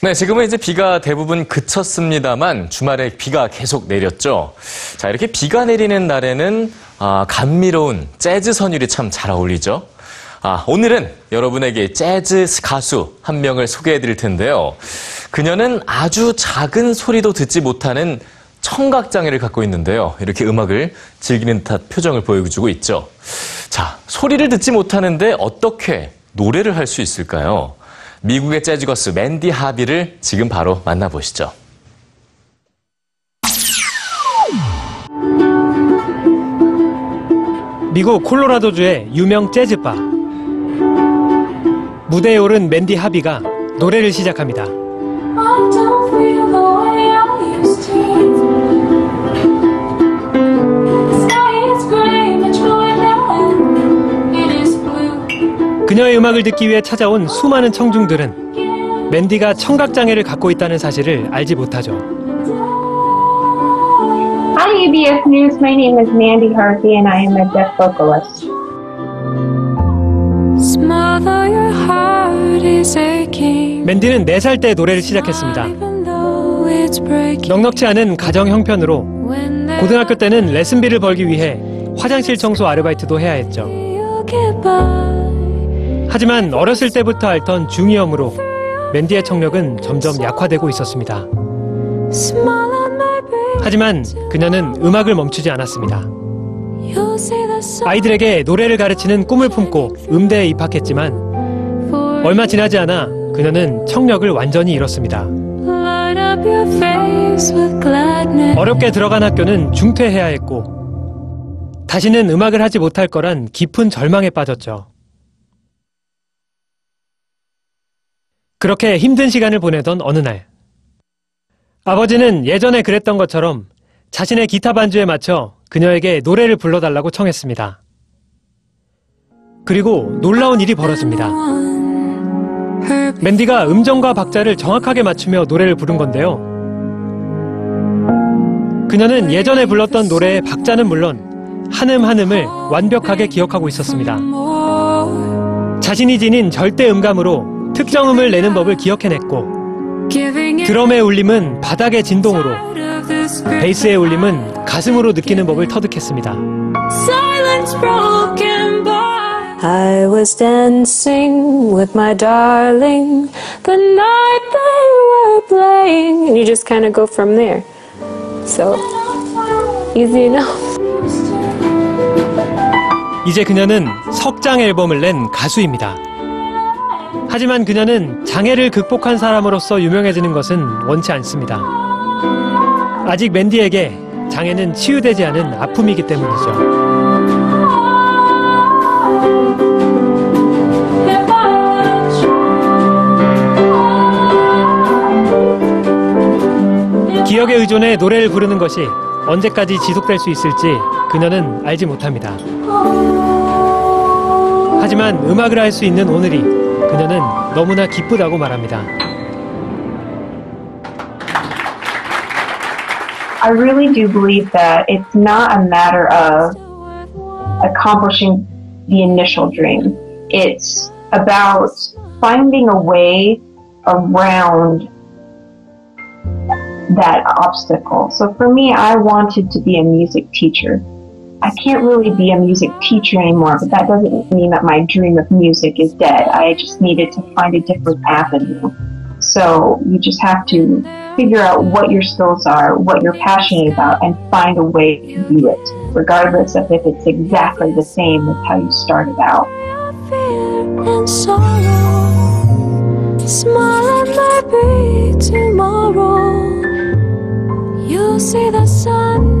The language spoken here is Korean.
네, 지금은 이제 비가 대부분 그쳤습니다만 주말에 비가 계속 내렸죠. 자, 이렇게 비가 내리는 날에는 아, 감미로운 재즈 선율이 참 잘 어울리죠. 아, 오늘은 여러분에게 재즈 가수 한 명을 소개해 드릴 텐데요. 그녀는 아주 작은 소리도 듣지 못하는 청각장애를 갖고 있는데요. 이렇게 음악을 즐기는 듯한 표정을 보여주고 있죠. 자, 소리를 듣지 못하는데 어떻게 노래를 할 수 있을까요? 미국의 재즈 거스 맨디 하비를 지금 바로 만나보시죠. 미국 콜로라도주의 유명 재즈바. 무대에 오른 맨디 하비가 노래를 시작합니다. 그녀의 음악을 듣기 위해 찾아온 수많은 청중들은 맨디가 청각장애를 갖고 있다는 사실을 알지 못하죠. Hi, EBS News. My name is Mandy Harvey, and I am a deaf vocalist. Smother your heart is aching. 맨디는 4살 때 노래를 시작했습니다. Even though it's breaking. 넉넉지 않은 가정 형편으로 고등학교 때는 레슨비를 벌기 위해 화장실 청소 아르바이트도 해야 했죠. 하지만 어렸을 때부터 앓던 중이염으로 맨디의 청력은 점점 약화되고 있었습니다. 하지만 그녀는 음악을 멈추지 않았습니다. 아이들에게 노래를 가르치는 꿈을 품고 음대에 입학했지만 얼마 지나지 않아 그녀는 청력을 완전히 잃었습니다. 어렵게 들어간 학교는 중퇴해야 했고 다시는 음악을 하지 못할 거란 깊은 절망에 빠졌죠. 그렇게 힘든 시간을 보내던 어느 날 아버지는 예전에 그랬던 것처럼 자신의 기타 반주에 맞춰 그녀에게 노래를 불러달라고 청했습니다. 그리고 놀라운 일이 벌어집니다. 맨디가 음정과 박자를 정확하게 맞추며 노래를 부른 건데요. 그녀는 예전에 불렀던 노래의 박자는 물론 한음 한음을 완벽하게 기억하고 있었습니다. 자신이 지닌 절대 음감으로 특정 음을 내는 법을 기억해냈고 드럼의 울림은 바닥의 진동으로 베이스의 울림은 가슴으로 느끼는 법을 터득했습니다. I was dancing with my darling the night they were playing, and you just kind of go from there. So easy enough. 이제 그녀는 석장 앨범을 낸 가수입니다. 하지만 그녀는 장애를 극복한 사람으로서 유명해지는 것은 원치 않습니다. 아직 맨디에게 장애는 치유되지 않은 아픔이기 때문이죠. 기억에 의존해 노래를 부르는 것이 언제까지 지속될 수 있을지 그녀는 알지 못합니다. 하지만 음악을 할 수 있는 오늘이 그녀는 너무나 기쁘다고 말합니다. I really do believe that it's not a matter of accomplishing the initial dream. It's about finding a way around that obstacle. So for me, I wanted to be a music teacher. I can't really be a music teacher anymore, but that doesn't mean that my dream of music is dead. I just needed to find a different avenue. So you just have to figure out what your skills are, what you're passionate about, and find a way to do it, regardless of if it's exactly the same as how you started out. tomorrow. You'll see the sun